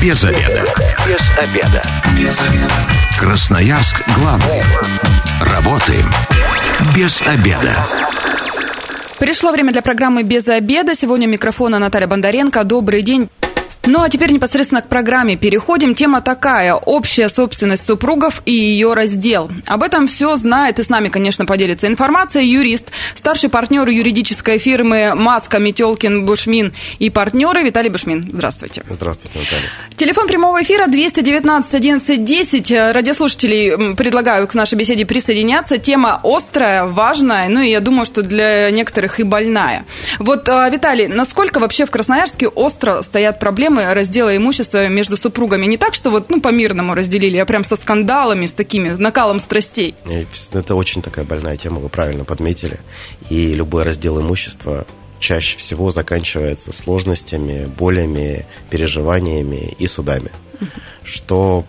Без обеда. Без обеда. Без обеда. Красноярск главный. Работаем без обеда. Пришло время для программы «Без обеда». Сегодня у микрофона Наталья Бондаренко. Добрый день. Ну а теперь непосредственно к программе переходим. Тема такая – общая собственность супругов и ее раздел. Об этом все знает и с нами, конечно, поделится информация юрист, старший партнер юридической фирмы Маска, Метелкин, Бушмин и партнеры Виталий Бушмин. Здравствуйте. Здравствуйте, Наталья. Телефон прямого эфира 219 11 10. Радиослушателей предлагаю к нашей беседе присоединяться. Тема острая, важная, ну и я думаю, что для некоторых и больная. Вот, а, Виталий, насколько вообще в Красноярске остро стоят проблемы проблемы раздела имущества между супругами. Не так, что вот, ну, по-мирному разделили, а прям со скандалами, с такими, накалом страстей. Это очень такая больная тема, вы правильно подметили. И любой раздел имущества чаще всего заканчивается сложностями, болями, переживаниями и судами. Что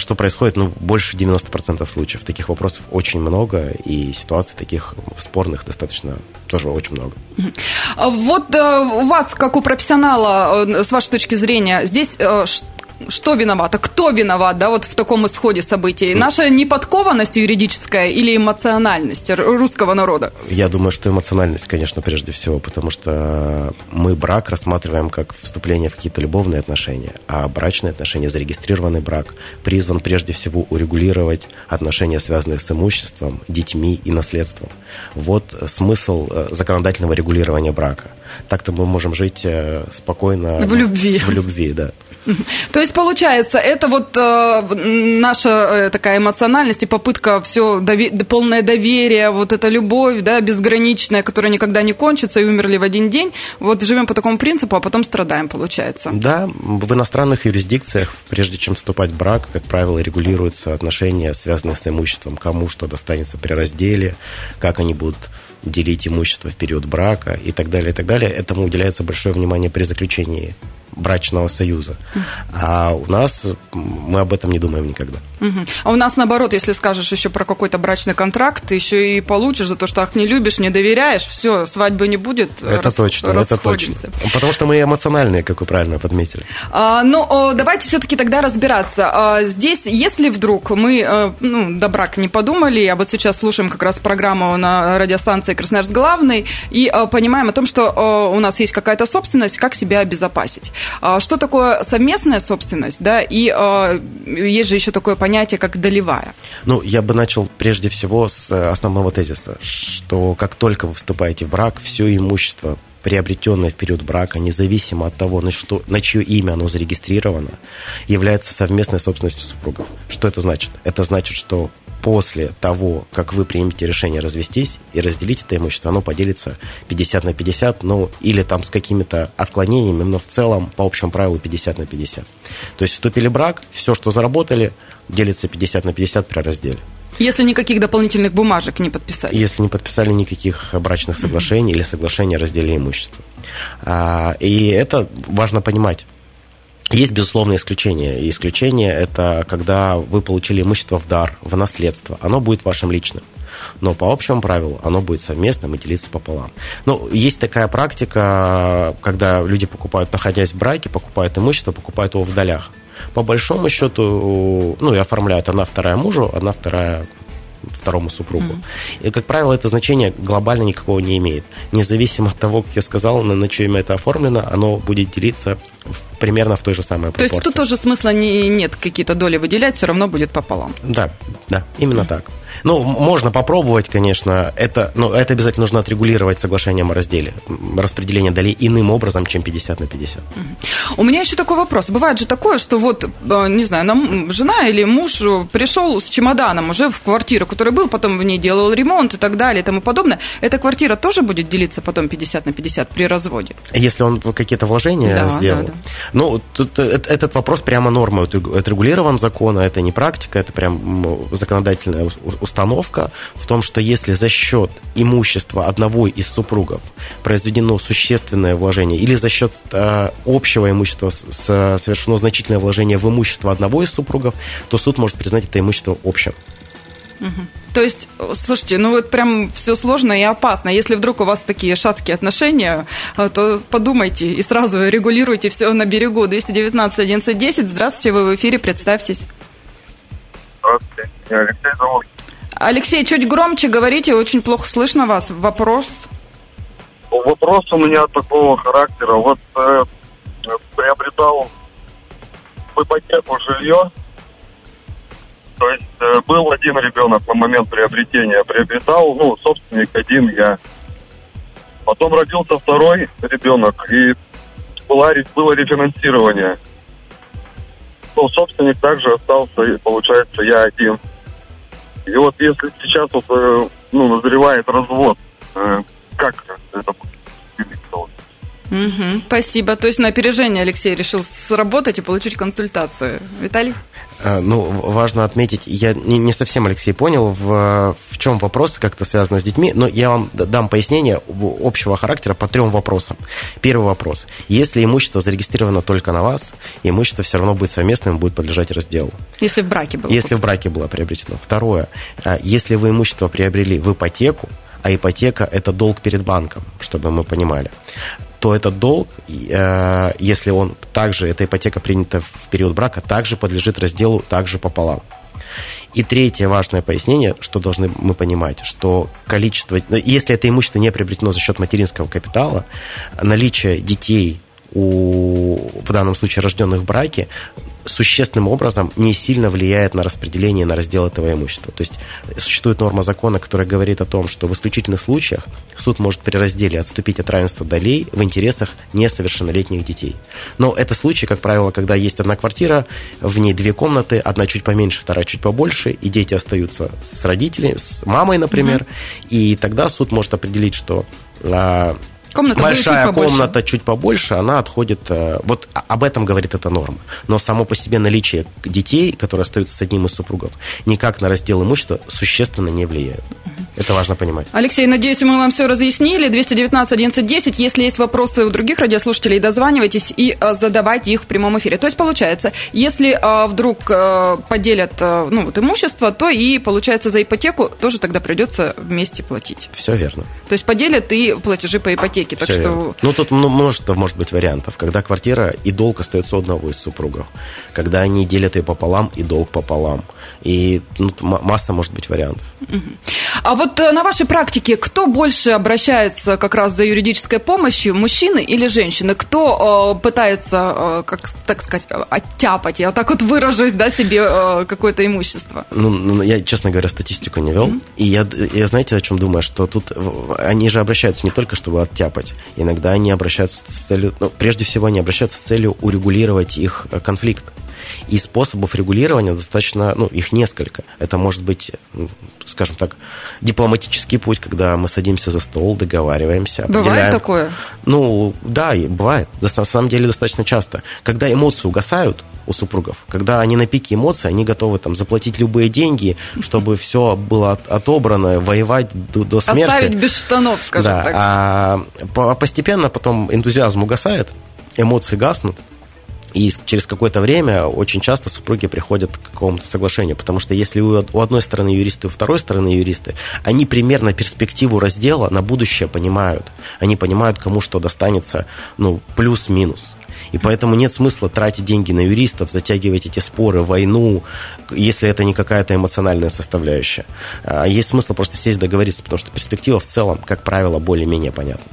что происходит, ну, больше 90% случаев. Таких вопросов очень много, и ситуаций таких спорных достаточно тоже очень много. Вот э, у вас, как у профессионала, э, с вашей точки зрения, здесь э, что виновато, кто виноват, да, вот в таком исходе событий? Наша неподкованность юридическая или эмоциональность русского народа? Я думаю, что эмоциональность, конечно, прежде всего, потому что мы брак рассматриваем как вступление в какие-то любовные отношения, а брачные отношения, зарегистрированный брак призван прежде всего урегулировать отношения, связанные с имуществом, детьми и наследством. Вот смысл э, законодательного регулирования брака. Так-то мы можем жить э, спокойно. В любви. В любви, да. То есть, получается, это вот э, наша э, такая эмоциональность и попытка все, полное доверие, вот эта любовь, да, безграничная, которая никогда не кончится, и умерли в один день. Вот живем по такому принципу, а потом страдаем, получается. Да, в иностранных юрисдикциях, прежде чем вступать в брак, как правило, регулируются отношения, связанные с имуществом, кому что достанется при разделе, как они будут делить имущество в период брака и так далее, и так далее. Этому уделяется большое внимание при заключении брачного союза. А у нас мы об этом не думаем никогда. А у нас наоборот, если скажешь еще про какой-то брачный контракт, ты еще и получишь за то, что ах, не любишь, не доверяешь, все, свадьбы не будет. Это рас... точно, это точно. Потому что мы эмоциональные, как вы правильно подметили. А, ну, давайте все-таки тогда разбираться. А, здесь, если вдруг мы э, ну, до брака не подумали, а вот сейчас слушаем как раз программу на радиостанции Красноярск главный и э, понимаем о том, что э, у нас есть какая-то собственность, как себя обезопасить. А что такое совместная собственность, да, и э, есть же еще такое понятие, как долевая? Ну, я бы начал прежде всего с основного тезиса, что как только вы вступаете в брак, все имущество приобретенное в период брака, независимо от того, на, что, на чье имя оно зарегистрировано, является совместной собственностью супругов. Что это значит? Это значит, что после того, как вы примете решение развестись и разделить это имущество, оно поделится 50 на 50, ну, или там с какими-то отклонениями, но в целом по общему правилу 50 на 50. То есть вступили в брак, все, что заработали, делится 50 на 50 при разделе. Если никаких дополнительных бумажек не подписали. Если не подписали никаких брачных соглашений или соглашения о разделе имущества. А, и это важно понимать. Есть, безусловно, исключения. И исключение – это когда вы получили имущество в дар, в наследство. Оно будет вашим личным. Но по общему правилу оно будет совместным и делиться пополам. Ну, есть такая практика, когда люди покупают, находясь в браке, покупают имущество, покупают его в долях. По большому счету, ну, и оформляют одна вторая мужу, одна вторая второму супругу. Mm-hmm. И, как правило, это значение глобально никакого не имеет. Независимо от того, как я сказал, на, на чье имя это оформлено, оно будет делиться в, примерно в той же самой пропорции. То есть тут тоже смысла не, нет какие-то доли выделять, все равно будет пополам. Да, да, именно mm-hmm. так. Ну, можно попробовать, конечно, это, но это обязательно нужно отрегулировать соглашением о разделе. Распределение долей иным образом, чем 50 на 50. У меня еще такой вопрос. Бывает же такое, что вот, э, не знаю, нам жена или муж пришел с чемоданом уже в квартиру, который был, потом в ней делал ремонт и так далее и тому подобное. Эта квартира тоже будет делиться потом 50 на 50 при разводе? Если он какие-то вложения да, сделал. Да, да. Ну, тут, э, этот вопрос прямо нормой отрегулирован закона, это не практика, это прям законодательная установка в том, что если за счет имущества одного из супругов произведено существенное вложение или за счет э, общего имущества с, с, совершено значительное вложение в имущество одного из супругов, то суд может признать это имущество общим. Угу. То есть, слушайте, ну вот прям все сложно и опасно. Если вдруг у вас такие шаткие отношения, э, то подумайте и сразу регулируйте все на берегу. 219 11 10. Здравствуйте, вы в эфире, представьтесь. Здравствуйте, меня Алексей зовут. Алексей, чуть громче говорите, очень плохо слышно вас. Вопрос? Вопрос у меня такого характера. Вот э, приобретал в ипотеку жилье, то есть э, был один ребенок на момент приобретения, приобретал, ну, собственник один я. Потом родился второй ребенок, и была, было рефинансирование. Ну, собственник также остался, и получается, я один. И вот если сейчас вот, э, ну, назревает развод, э, как это будет? Угу, спасибо. То есть на опережение Алексей решил сработать и получить консультацию. Виталий? А, ну, важно отметить, я не, не совсем, Алексей, понял, в, в чем вопрос, как это связано с детьми, но я вам дам пояснение общего характера по трем вопросам. Первый вопрос. Если имущество зарегистрировано только на вас, имущество все равно будет совместным, будет подлежать разделу. Если в браке было. Если в браке было приобретено. Второе. А, если вы имущество приобрели в ипотеку, а ипотека – это долг перед банком, чтобы мы понимали то этот долг, э, если он также, эта ипотека принята в период брака, также подлежит разделу также пополам. И третье важное пояснение, что должны мы понимать, что количество, если это имущество не приобретено за счет материнского капитала, наличие детей у, в данном случае, рожденных в браке, существенным образом не сильно влияет на распределение, на раздел этого имущества. То есть существует норма закона, которая говорит о том, что в исключительных случаях суд может при разделе отступить от равенства долей в интересах несовершеннолетних детей. Но это случай, как правило, когда есть одна квартира, в ней две комнаты, одна чуть поменьше, вторая чуть побольше, и дети остаются с родителями, с мамой, например, mm-hmm. и тогда суд может определить, что а, Комната большая чуть комната чуть побольше, она отходит... Э, вот об этом говорит эта норма. Но само по себе наличие детей, которые остаются с одним из супругов, никак на раздел имущества существенно не влияет. Это важно понимать. Алексей, надеюсь, мы вам все разъяснили. 219 11 10. Если есть вопросы у других радиослушателей, дозванивайтесь и э, задавайте их в прямом эфире. То есть, получается, если э, вдруг поделят ну, вот, имущество, то и, получается, за ипотеку тоже тогда придется вместе платить. Все верно. То есть поделят и платежи по ипотеке ипотеки. Так Все что... Верно. Ну, тут множество может быть вариантов. Когда квартира и долг остается у одного из супругов. Когда они делят ее пополам и долг пополам. И ну, масса может быть вариантов. А вот э, на вашей практике кто больше обращается как раз за юридической помощью, мужчины или женщины? Кто э, пытается, э, как так сказать, оттяпать, я так вот выражусь, да, себе э, какое-то имущество? Ну, ну, я, честно говоря, статистику не вел. Mm-hmm. И я, я, знаете, о чем думаю? Что тут они же обращаются не только, чтобы оттяпать. Иногда они обращаются с целью, ну, прежде всего, они обращаются с целью урегулировать их э, конфликт. И способов регулирования достаточно, ну, их несколько. Это может быть, скажем так, дипломатический путь, когда мы садимся за стол, договариваемся. Бывает такое? Ну, да, бывает. На самом деле достаточно часто. Когда эмоции угасают, у супругов. Когда они на пике эмоций, они готовы там заплатить любые деньги, чтобы все было отобрано, воевать до, до смерти. Оставить без штанов, скажем да, так. А постепенно потом энтузиазм угасает, эмоции гаснут, и через какое-то время очень часто супруги приходят к какому-то соглашению, потому что если у одной стороны юристы, у второй стороны юристы, они примерно перспективу раздела на будущее понимают. Они понимают, кому что достанется, ну, плюс-минус. И поэтому нет смысла тратить деньги на юристов, затягивать эти споры, войну, если это не какая-то эмоциональная составляющая. А есть смысл просто сесть договориться, потому что перспектива в целом, как правило, более-менее понятна.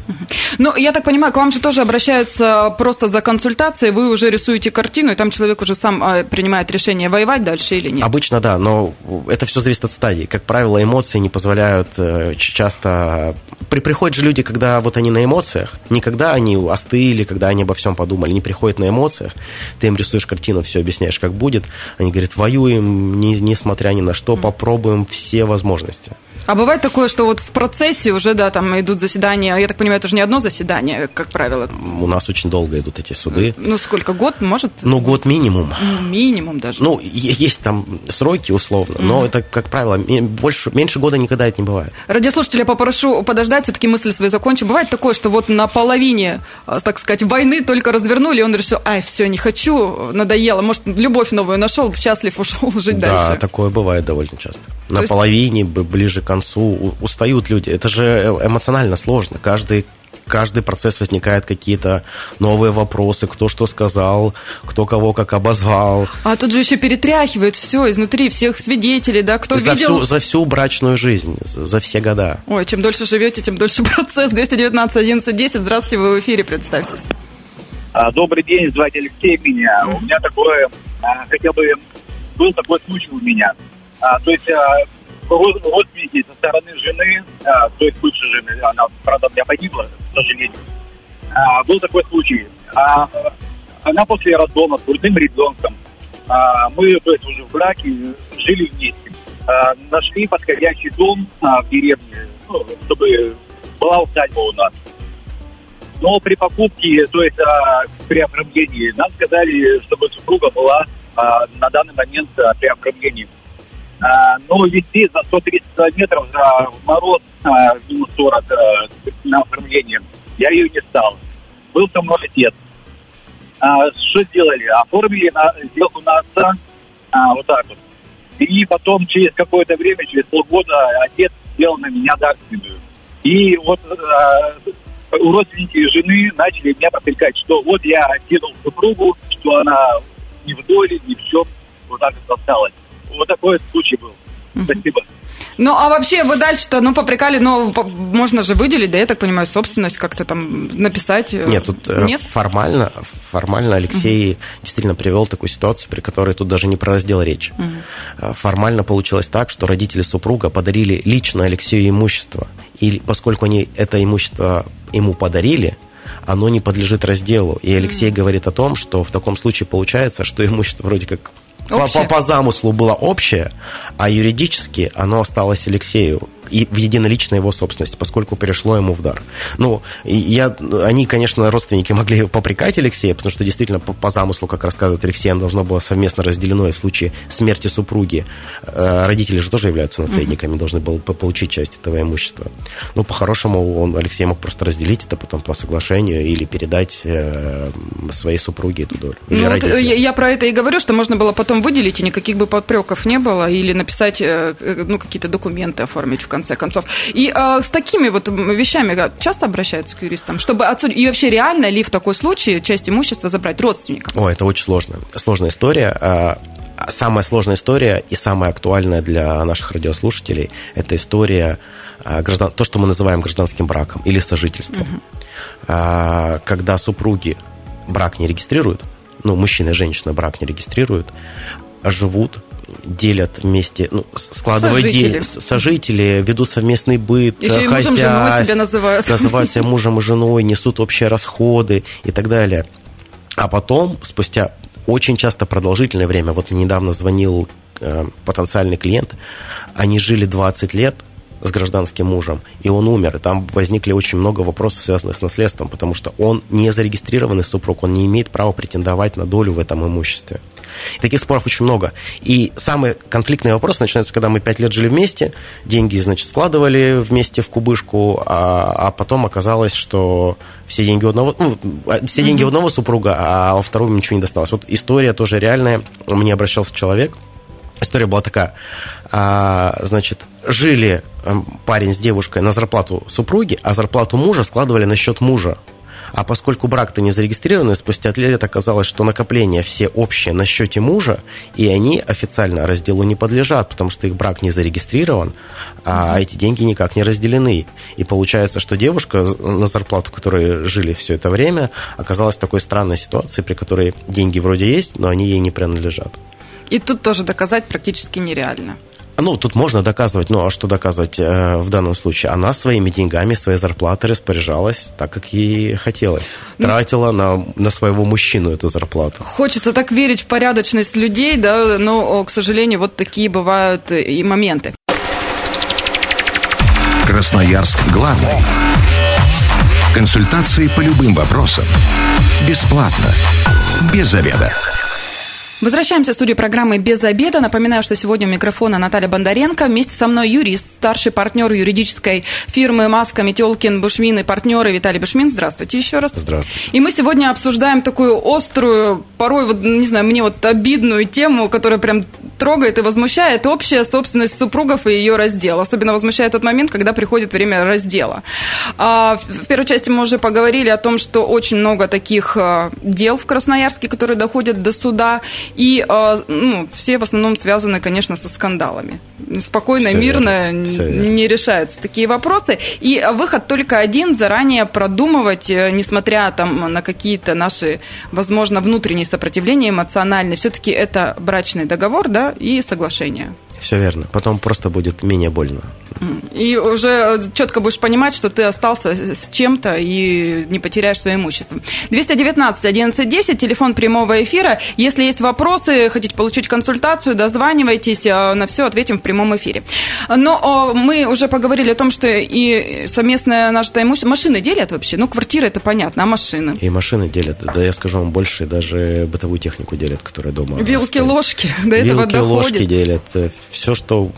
Ну, я так понимаю, к вам же тоже обращаются просто за консультацией, вы уже рисуете картину, и там человек уже сам а, принимает решение, воевать дальше или нет? Обычно да, но это все зависит от стадии. Как правило, эмоции не позволяют э, часто... При, приходят же люди, когда вот они на эмоциях, не когда они остыли, когда они обо всем подумали, не приходят на эмоциях, ты им рисуешь картину, все объясняешь, как будет, они говорят, воюем, не, несмотря ни на что, попробуем все возможности. А бывает такое, что вот в процессе уже, да, там идут заседания, я так понимаю, это же не одно заседание, как правило. У нас очень долго идут эти суды. Ну, сколько, год, может? Ну, год минимум. Ну, минимум даже. Ну, есть там сроки условно, mm-hmm. но это, как правило, больше, меньше года никогда это не бывает. Радиослушателя попрошу подождать, все-таки мысль свою закончу. Бывает такое, что вот на половине, а, так сказать, войны только развернулся вернули, и он решил, ай, все, не хочу, надоело, может, любовь новую нашел, счастлив ушел жить да, дальше. Да, такое бывает довольно часто. То На есть- половине, ближе к концу устают люди. Это же э- эмоционально сложно. Каждый каждый процесс возникают какие-то новые вопросы, кто что сказал, кто кого как обозвал. А тут же еще перетряхивает все изнутри, всех свидетелей, да, кто за, видел... всю, за всю брачную жизнь, за за все года. Ой, чем дольше живете, тем дольше процесс. 219 11 10. Здравствуйте, вы в эфире, представьтесь. А, Добрый день, звать Алексей меня. У меня такое, а, хотел бы, был такой случай у меня. А, То есть род- родственники со стороны жены, то есть бывшей жены, она, правда, меня погибла, к сожалению. Был такой случай. Она после роддома с грудным ребенком, мы есть, уже в браке жили вместе. Нашли подходящий дом в деревне, ну, чтобы была усадьба у нас. Но при покупке, то есть а, при оформлении, нам сказали, чтобы супруга была а, на данный момент а, при оформлении. А, но везти за 130 километров за мороз а, минус 40 а, на оформление я ее не стал. Был со мной отец. А, что сделали? Оформили на, сделку на отца, а, вот так вот. И потом через какое-то время, через полгода, отец сделал на меня дарственную. И вот а, родственники жены начали меня попрекать, что вот я кинул супругу, что она не в доле, не в чем, вот так вот осталась. Вот такой случай был. Спасибо. Ну, а вообще вы дальше-то, ну, попрекали, но по- можно же выделить, да, я так понимаю, собственность как-то там написать. э, Нет, тут э, Нет? формально, формально Алексей действительно привел такую ситуацию, при которой тут даже не про раздел речи. Э, Формально получилось так, что родители супруга подарили лично Алексею имущество. И поскольку они это имущество ему подарили, оно не подлежит разделу. И Алексей говорит о том, что в таком случае получается, что имущество вроде как по, по- по замыслу было общее, а юридически оно осталось Алексею и в единоличной его собственности, поскольку перешло ему в дар. Ну, я, они, конечно, родственники могли попрекать Алексея, потому что действительно по, по замыслу, как рассказывает Алексей, оно должно было совместно разделено, и в случае смерти супруги э, родители же тоже являются наследниками, должны были по- получить часть этого имущества. Ну, по-хорошему, он, Алексей мог просто разделить это потом по соглашению или передать э, своей супруге эту долю. Ну, вот, родителям. я, я про это и говорю, что можно было потом выделить, и никаких бы попреков не было, или написать, э, э, ну, какие-то документы оформить в конце концов. И э, с такими вот вещами часто обращаются к юристам, чтобы отсудить, и вообще реально ли в такой случае часть имущества забрать родственникам? О, это очень сложно. Сложная история. А, Самая сложная история и самая актуальная для наших радиослушателей – это история а, граждан, то, что мы называем гражданским браком или сожительством. А, Когда супруги брак не регистрируют, ну, мужчина и женщина брак не регистрируют, живут, делят вместе, ну, складывают Сожители. с- сожители, ведут совместный быт, Еще и мужем, женой хозяйство, себя называют. называют себя мужем и женой, несут общие расходы и так далее. А потом, спустя очень часто продолжительное время, вот мне недавно звонил э, потенциальный клиент, они жили 20 лет с гражданским мужем, и он умер. И там возникли очень много вопросов, связанных с наследством, потому что он не зарегистрированный супруг, он не имеет права претендовать на долю в этом имуществе. И таких споров очень много. И самый конфликтный вопрос начинается, когда мы пять лет жили вместе, деньги, значит, складывали вместе в кубышку, а, а потом оказалось, что все деньги у одного, ну, а, все деньги у одного супруга, а во второго ничего не досталось. Вот история тоже реальная. Мне обращался человек, История была такая. А, значит, жили эм, парень с девушкой на зарплату супруги, а зарплату мужа складывали на счет мужа. А поскольку брак-то не зарегистрированный, спустя лет оказалось, что накопления все общие на счете мужа, и они официально разделу не подлежат, потому что их брак не зарегистрирован, а эти деньги никак не разделены. И получается, что девушка на зарплату, которой жили все это время, оказалась в такой странной ситуации, при которой деньги вроде есть, но они ей не принадлежат. И тут тоже доказать практически нереально. Ну, тут можно доказывать, ну, а что доказывать э, в данном случае? Она своими деньгами, своей зарплатой распоряжалась так, как ей хотелось. Тратила на, на своего мужчину эту зарплату. Хочется так верить в порядочность людей, да, но, к сожалению, вот такие бывают и моменты. Красноярск главный. Консультации по любым вопросам. Бесплатно. Без заведа. Возвращаемся в студию программы «Без обеда». Напоминаю, что сегодня у микрофона Наталья Бондаренко. Вместе со мной юрист, старший партнер юридической фирмы «Маска», Метелкин, Бушмин и партнеры Виталий Бушмин. Здравствуйте еще раз. Здравствуйте. И мы сегодня обсуждаем такую острую, порой, вот, не знаю, мне вот обидную тему, которая прям трогает и возмущает общая собственность супругов и ее раздел. Особенно возмущает тот момент, когда приходит время раздела. А, в первой части мы уже поговорили о том, что очень много таких а, дел в Красноярске, которые доходят до суда. И э, ну, все в основном связаны, конечно, со скандалами. Спокойно, все мирно верно, не решаются такие вопросы. И выход только один – заранее продумывать, э, несмотря там, на какие-то наши, возможно, внутренние сопротивления эмоциональные. Все-таки это брачный договор да, и соглашение. Все верно. Потом просто будет менее больно. И уже четко будешь понимать, что ты остался с чем-то и не потеряешь свое имущество. 219 1110, телефон прямого эфира. Если есть вопросы, хотите получить консультацию, дозванивайтесь, э, на все ответим в прямом эфире. Но мы уже поговорили о том, что и совместное наше имущество... Машины делят вообще? Ну, квартиры это понятно, а машины? И машины делят. Да, я скажу вам больше, даже бытовую технику делят, которая дома Вилки, стоит. ложки до этого Вилки, доходит. ложки делят. Все, что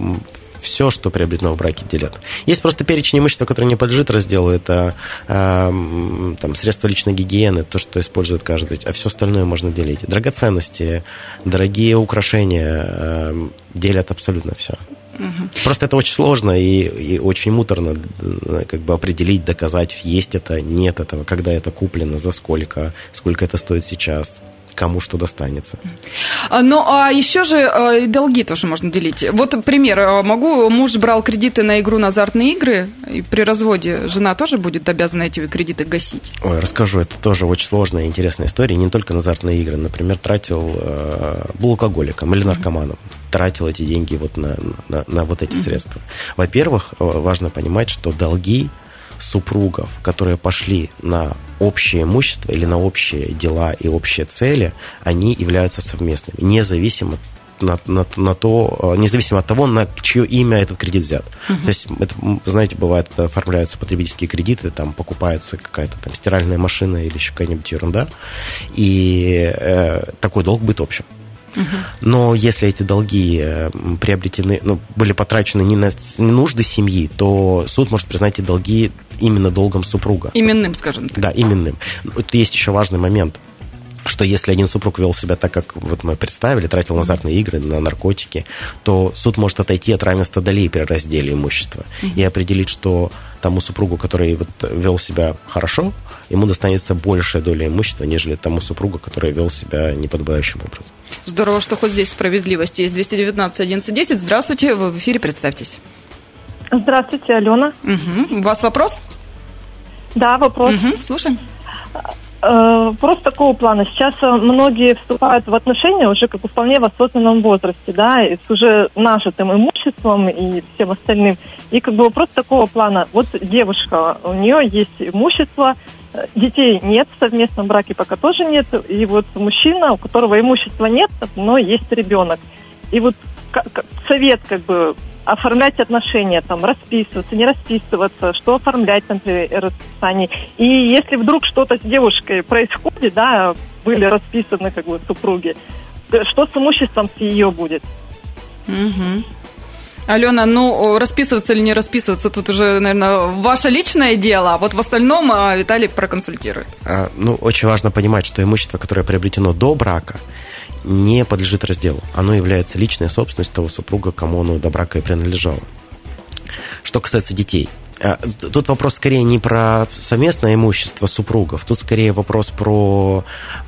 все, что приобретено в браке, делят. Есть просто перечень имущества, который не подлежит разделу. Это э, там, средства личной гигиены, то, что использует каждый, а все остальное можно делить. Драгоценности, дорогие украшения э, делят абсолютно все. Угу. Просто это очень сложно и, и очень муторно как бы определить, доказать, есть это, нет этого, когда это куплено, за сколько, сколько это стоит сейчас кому что достанется. А, ну, а еще же э, долги тоже можно делить. Вот пример. Э, могу, муж брал кредиты на игру на азартные игры, и при разводе жена тоже будет обязана эти кредиты гасить? Ой, расскажу. Это тоже очень сложная и интересная история. Не только на азартные игры. Например, тратил, э, был алкоголиком или наркоманом. Тратил эти деньги вот на, на, на вот эти средства. Во-первых, важно понимать, что долги супругов, которые пошли на общее имущество или на общие дела и общие цели, они являются совместными, независимо на, на, на то, э, независимо от того, на чье имя этот кредит взят. Uh-huh. То есть, это, знаете, бывает, оформляются потребительские кредиты, там покупается какая-то там стиральная машина или еще какая-нибудь ерунда, и э, такой долг будет общим. Но если эти долги э, приобретены, ну, были потрачены не на нужды семьи, то суд может признать эти долги именно долгом супруга. Именным, скажем так. Да, именным. Есть еще важный момент что если один супруг вел себя так, как вот мы представили, тратил на азартные игры, на наркотики, то суд может отойти от равенства долей при разделе имущества mm-hmm. и определить, что тому супругу, который вот вел себя хорошо, ему достанется большая доля имущества, нежели тому супругу, который вел себя неподобающим образом. Здорово, что хоть здесь справедливость есть. 219 11 Здравствуйте, вы в эфире, представьтесь. Здравствуйте, Алена. Угу. У вас вопрос? Да, вопрос. Угу. Слушаем. Э, вопрос такого плана. Сейчас э, многие вступают в отношения уже как бы вполне в осознанном возрасте, да, с уже нажитым имуществом и всем остальным. И как бы вопрос такого плана. Вот девушка, у нее есть имущество, э, детей нет, в совместном браке пока тоже нет, и вот мужчина, у которого имущества нет, но есть ребенок. И вот совет как бы оформлять отношения, там, расписываться, не расписываться, что оформлять, например, расписание. И если вдруг что-то с девушкой происходит, да, были расписаны как бы супруги, что с имуществом с ее будет? Угу. Алена, ну, расписываться или не расписываться, тут уже, наверное, ваше личное дело, а вот в остальном а, Виталий проконсультирует. А, ну, очень важно понимать, что имущество, которое приобретено до брака, не подлежит разделу. Оно является личной собственностью того супруга, кому оно до брака и принадлежало. Что касается детей, а, Тут вопрос скорее не про совместное имущество супругов, тут скорее вопрос про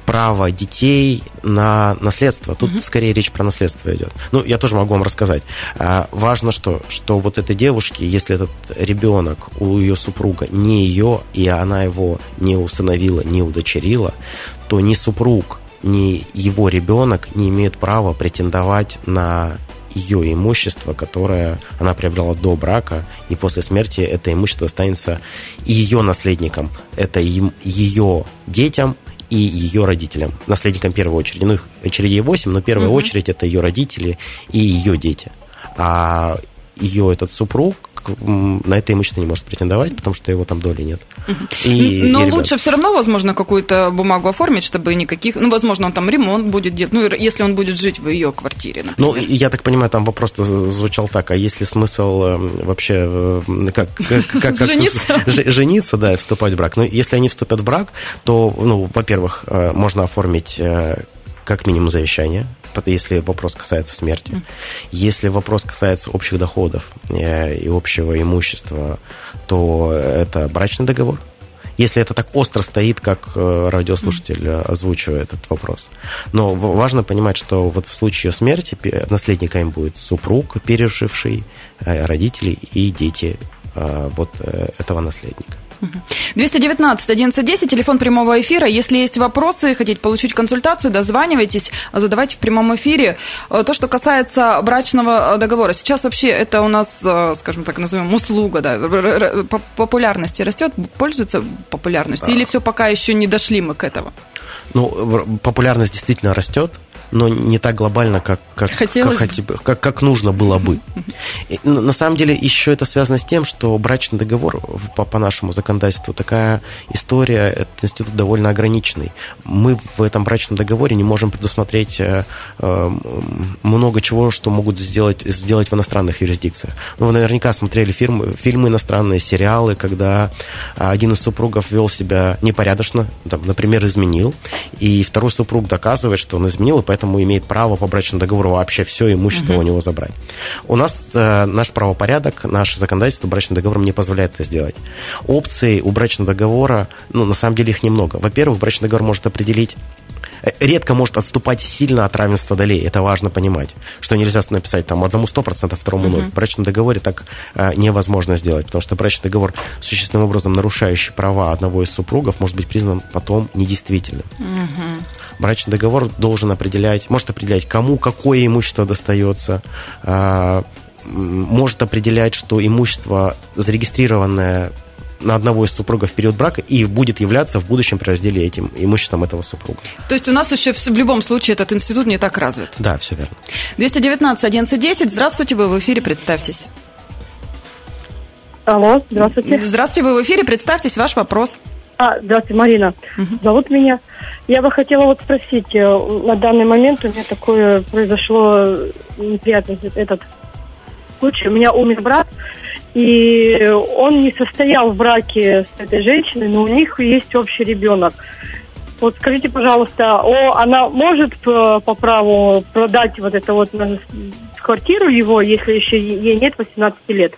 право детей на наследство. Тут mm-hmm. скорее речь про наследство идет. Ну, я тоже могу вам рассказать. А, важно, что, что вот этой девушке, если этот ребенок у ее супруга не ее, и она его не усыновила, не удочерила, то ни супруг, ни его ребенок не имеют права претендовать на ее имущество, которое она приобрела до брака, и после смерти это имущество останется ее наследникам. Это ее детям и ее родителям. Наследникам первой очереди. Ну, их очередей 8, но первая угу. очередь это ее родители и ее дети. А ее этот супруг на это имущество не может претендовать, потому что его там доли нет. И, Но и лучше все равно, возможно, какую-то бумагу оформить, чтобы никаких... Ну, возможно, он там ремонт будет делать, ну, если он будет жить в ее квартире, например. Ну, я так понимаю, там вопрос звучал так, а есть ли смысл э, вообще э, как, как, как, Жениться? жениться, да, и вступать в брак? Ну, если они вступят в брак, то, ну, во-первых, э, можно оформить как минимум завещание, если вопрос касается смерти. Если вопрос касается общих доходов э, и общего имущества, то это брачный договор. Если это так остро стоит, как э, радиослушатель озвучивает этот вопрос. Но важно понимать, что вот в случае смерти наследниками будет супруг, переживший, э, родители и дети вот этого наследника. 219 1110, телефон прямого эфира. Если есть вопросы, хотите получить консультацию, дозванивайтесь, задавайте в прямом эфире. Э, То, что касается брачного э, договора, сейчас вообще это у нас, э, скажем так, назовем услуга, да, популярности растет, пользуется популярностью, или все пока еще не дошли мы к этому? Ну, популярность действительно растет, но не так глобально, как, как, Хотелось как, бы. как, как нужно было бы. И, ну, на самом деле еще это связано с тем, что брачный договор по, по нашему законодательству такая история, этот институт довольно ограниченный. Мы в этом брачном договоре не можем предусмотреть э, э, много чего, что могут сделать, сделать в иностранных юрисдикциях. Ну, вы наверняка смотрели фильмы, фильмы иностранные, сериалы, когда один из супругов вел себя непорядочно, там, например, изменил, и второй супруг доказывает, что он изменил, и поэтому имеет право по брачному договору вообще все имущество у него забрать. У нас э, наш правопорядок, наше законодательство брачным договором не позволяет это сделать. Опций у брачного договора, ну, на самом деле их немного. Во-первых, брачный договор может определить э, редко может отступать сильно от равенства долей. Это важно понимать. Что нельзя написать там одному 100%, второму 0. В брачном договоре так э, невозможно сделать, потому что брачный договор, существенным образом нарушающий права одного из супругов, может быть признан потом недействительным. Брачный договор должен определять, может определять, кому какое имущество достается, м, может определять, что имущество зарегистрированное на одного из супругов в период брака и будет являться в будущем при разделе этим имуществом этого супруга. То есть у нас еще в любом случае этот институт не так развит. Да, все верно. 219 1110, здравствуйте, вы в эфире, представьтесь. Алло, здравствуйте. Здравствуйте, вы в эфире, представьтесь, ваш вопрос. А, здравствуйте, Марина. Зовут меня. Я бы хотела вот спросить, э, на данный момент у меня такое произошло неприятный этот случай. У меня умер брат, и он не состоял в браке с этой женщиной, но у них есть общий ребенок. Вот скажите, пожалуйста, о, она может э, по праву продать вот это вот на- квартиру его, если еще ей нет 18 лет?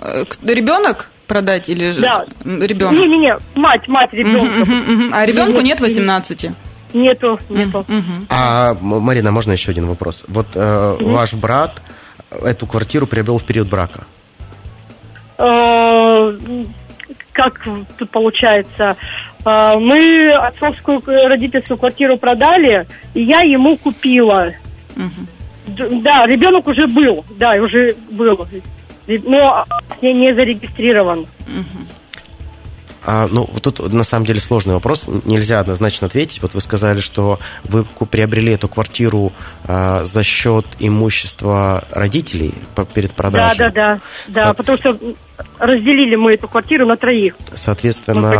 Э, Ребенок продать или же Да. ребенок? Не-не-не, мать, мать ребенка. А ребенку нет 18. Нету, нету. А, М- Марина, можно еще один вопрос? Вот э, ваш брат эту квартиру приобрел в период брака. Э, Как тут получается? Э, Мы отцовскую э, родительскую квартиру продали, и я ему купила. Д- Да, ребенок уже был, да, уже был. Но не, не зарегистрирован. А, ну, вот тут на самом деле сложный вопрос, нельзя однозначно ответить. Вот вы сказали, что вы приобрели эту квартиру а, за счет имущества родителей по- перед Да, продажей. да, да. Да, Со- потому что разделили мы эту квартиру на троих. Соответственно,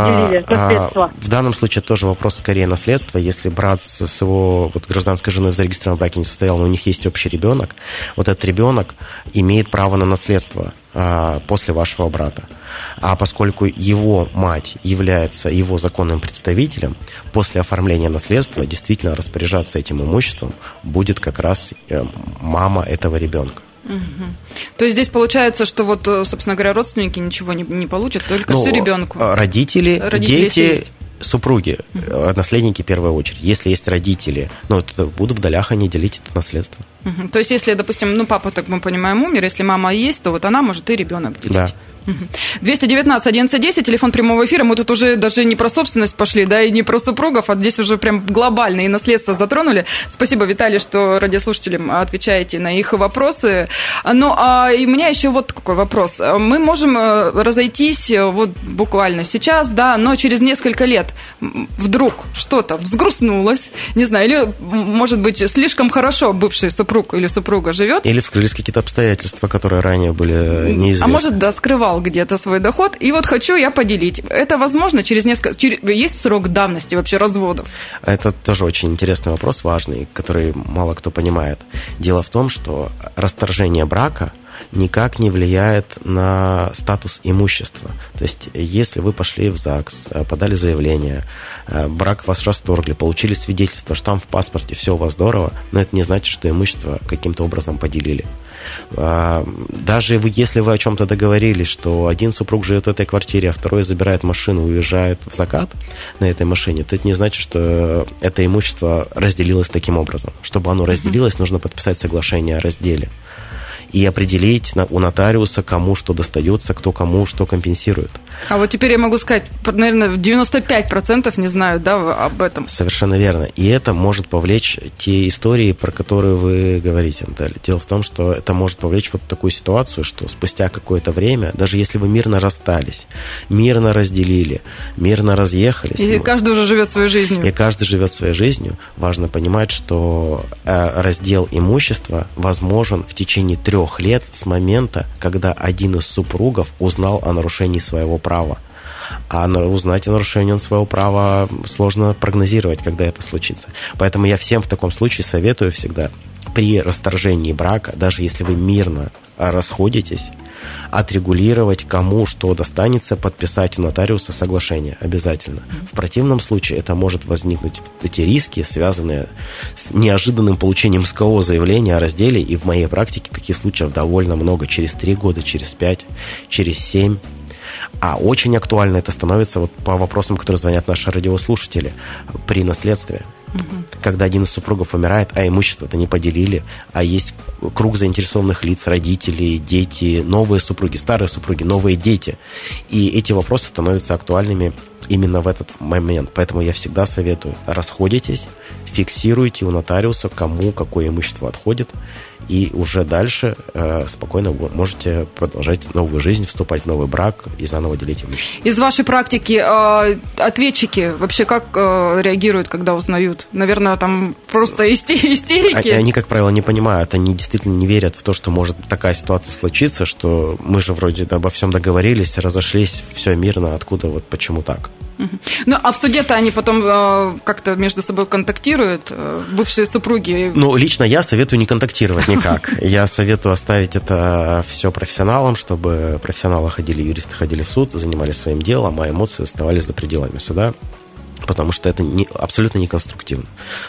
а, в данном случае тоже вопрос скорее наследства. Если брат с его вот, гражданской женой в зарегистрированном браке не состоял, но у них есть общий ребенок, вот этот ребенок имеет право на наследство а, после вашего брата. А поскольку его мать является его законным представителем, после оформления наследства действительно распоряжаться этим имуществом будет как раз э, мама этого ребенка. То есть здесь получается, что вот, э, собственно говоря, родственники ничего не, не получат, только Ну, все ребенку. а, Родители, Родители, дети, есть. супруги, э, наследники в первую очередь. Если есть родители, ну, это будут в долях они делить это наследство. Мгм. То есть, если, допустим, ну, папа, так мы понимаем, умер, если мама есть, то вот она может и ребенок делить. Да. 219 1110, телефон прямого эфира. Мы тут уже даже не про собственность пошли, да, и не про супругов, а здесь уже прям глобальные наследства затронули. Спасибо, Виталий, что радиослушателям отвечаете на их вопросы. Ну, а и у меня еще вот какой вопрос. Мы можем э, разойтись э, вот буквально сейчас, да, но через несколько лет вдруг что-то взгрустнулось, не знаю, или, может быть, слишком хорошо бывший супруг или супруга живет. Или вскрылись какие-то обстоятельства, которые ранее были неизвестны. А может, да, скрывал где-то свой доход, и вот хочу я поделить. Это возможно через несколько... Через, есть срок давности вообще разводов? Это тоже очень интересный вопрос, важный, который мало кто понимает. Дело в том, что расторжение брака никак не влияет на статус имущества. То есть, если вы пошли в ЗАГС, э, подали заявление, э, брак вас расторгли, получили свидетельство, штамп в паспорте, все у вас здорово, но это не значит, что имущество каким-то образом поделили. А, даже вы, если вы о чем-то договорились, что один супруг живет в этой квартире, а второй забирает машину, уезжает в закат на этой машине, то это не значит, что это имущество разделилось таким образом. Чтобы оно разделилось, нужно подписать соглашение о разделе и определить у нотариуса, кому что достается, кто кому что компенсирует. А вот теперь я могу сказать, наверное, 95% не знают да, об этом. Совершенно верно. И это может повлечь те истории, про которые вы говорите, Наталья. Дело в том, что это может повлечь вот такую ситуацию, что спустя какое-то время, даже если вы мирно расстались, мирно разделили, мирно разъехались... И каждый уже живет своей жизнью. И каждый живет своей жизнью. Важно понимать, что э, раздел имущества возможен в течение трех лет с момента, когда один из супругов узнал о нарушении своего права. А узнать о нарушении своего права сложно прогнозировать, когда это случится. Поэтому я всем в таком случае советую всегда при расторжении брака, даже если вы мирно расходитесь, отрегулировать, кому что достанется, подписать у нотариуса соглашение обязательно. В противном случае это может возникнуть эти риски, связанные с неожиданным получением СКО заявления о разделе, и в моей практике таких случаев довольно много, через 3 года, через 5, через 7, а очень актуально это становится вот по вопросам, которые звонят наши радиослушатели при наследстве. Угу. Когда один из супругов умирает, а имущество-то не поделили, а есть круг заинтересованных лиц, родители, дети, новые супруги, старые супруги, новые дети. И эти вопросы становятся актуальными именно в этот момент. Поэтому я всегда советую, расходитесь, фиксируйте у нотариуса, кому какое имущество отходит, и уже дальше э, спокойно можете продолжать новую жизнь, вступать в новый брак и заново делить имущество. Из вашей практики э, ответчики вообще как э, реагируют, когда узнают? Наверное, там просто истерики. Они, как правило, не понимают, они действительно не верят в то, что может такая ситуация случиться, что мы же вроде обо всем договорились, разошлись, все мирно, откуда вот почему так? Ну, а в суде-то они потом э, как-то между собой контактируют, э, бывшие супруги? Ну, лично я советую не контактировать никак. Я советую оставить это все профессионалам, чтобы профессионалы ходили, юристы ходили в суд, занимались своим делом, а эмоции оставались за пределами суда потому что это не, абсолютно неконструктивно.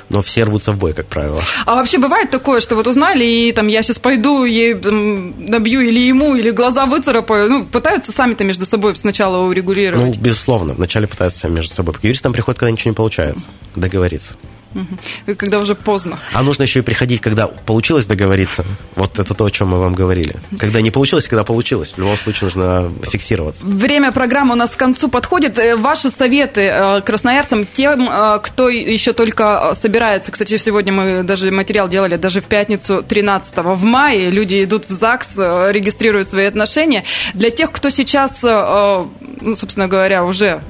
Но все рвутся в бой, как правило. А вообще бывает такое, что вот узнали, и там я сейчас пойду, ей там, набью или ему, или глаза выцарапаю. Ну, пытаются сами-то между собой сначала урегулировать. Ну, безусловно. Вначале пытаются сами между собой. К юристам приходит, когда ничего не получается. Договориться. Когда уже поздно. А нужно еще и приходить, когда получилось договориться. Вот это то, о чем мы вам говорили. Когда не получилось, когда получилось. В любом случае нужно фиксироваться. Время программы у нас к концу подходит. Э, ваши советы э, красноярцам, тем, э, кто еще только собирается. Кстати, сегодня мы даже материал делали, даже в пятницу 13 в мае. Люди идут в ЗАГС, регистрируют свои отношения. Для тех, кто сейчас, ну, собственно говоря, уже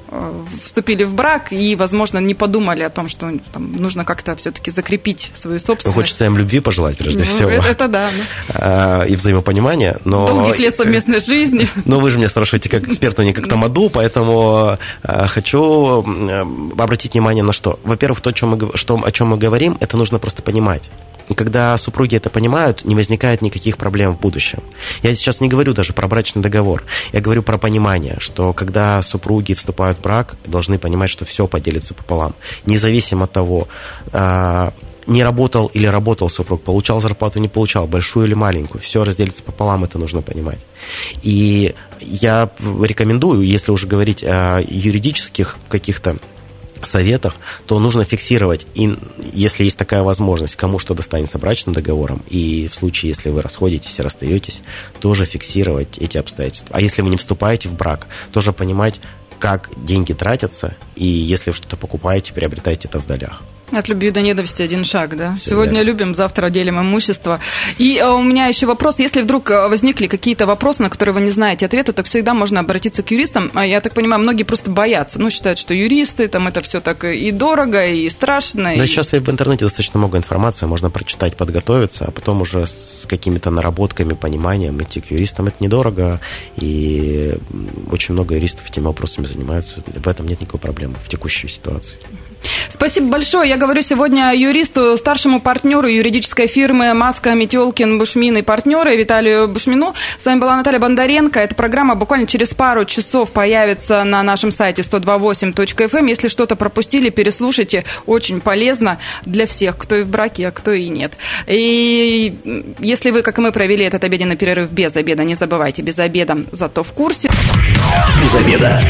вступили в брак и, возможно, не подумали о том, что там, нужно как-то все-таки закрепить свою собственность. Хочется им любви пожелать, прежде ну, всего. Это, это да. А, и взаимопонимания. Но... Долгих лет совместной жизни. Но вы же меня спрашиваете как эксперту, не как тамаду, поэтому а, хочу обратить внимание на что. Во-первых, то, о чем мы говорим, это нужно просто понимать. И когда супруги это понимают, не возникает никаких проблем в будущем. Я сейчас не говорю даже про брачный договор. Я говорю про понимание, что когда супруги вступают в брак, должны понимать, что все поделится пополам. Независимо от того, а, не работал или работал супруг, получал зарплату, не получал, большую или маленькую, все разделится пополам, это нужно понимать. И я рекомендую, если уже говорить о юридических каких-то советах, то нужно фиксировать, и если есть такая возможность, кому что достанется брачным договором, и в случае, если вы расходитесь и расстаетесь, тоже фиксировать эти обстоятельства. А если вы не вступаете в брак, тоже понимать, как деньги тратятся, и если что-то покупаете, приобретайте это в долях. От любви до ненависти один шаг, да? Все Сегодня верно. любим, завтра делим имущество. И э, у меня еще вопрос, если вдруг э, возникли какие-то вопросы, на которые вы не знаете ответа, то всегда можно обратиться к юристам. А я так понимаю, многие просто боятся, ну, считают, что юристы, там это все так и дорого, и страшно. Да, и... сейчас в интернете достаточно много информации, можно прочитать, подготовиться, а потом уже с какими-то наработками, пониманием идти к юристам. Это недорого, и очень много юристов этими вопросами занимаются. В этом нет никакой проблемы в текущей ситуации. Спасибо большое. Я говорю сегодня юристу, старшему партнеру юридической фирмы «Маска, Метелкин, Бушмин и партнеры» Виталию Бушмину. С вами была Наталья Бондаренко. Эта программа буквально через пару часов появится на нашем сайте 128.fm. Эм. Если что-то пропустили, переслушайте. Очень полезно для всех, кто и в браке, а кто и нет. И если вы, как и мы, провели этот обеденный перерыв без обеда, не забывайте, без обеда, зато в курсе. Без обеда.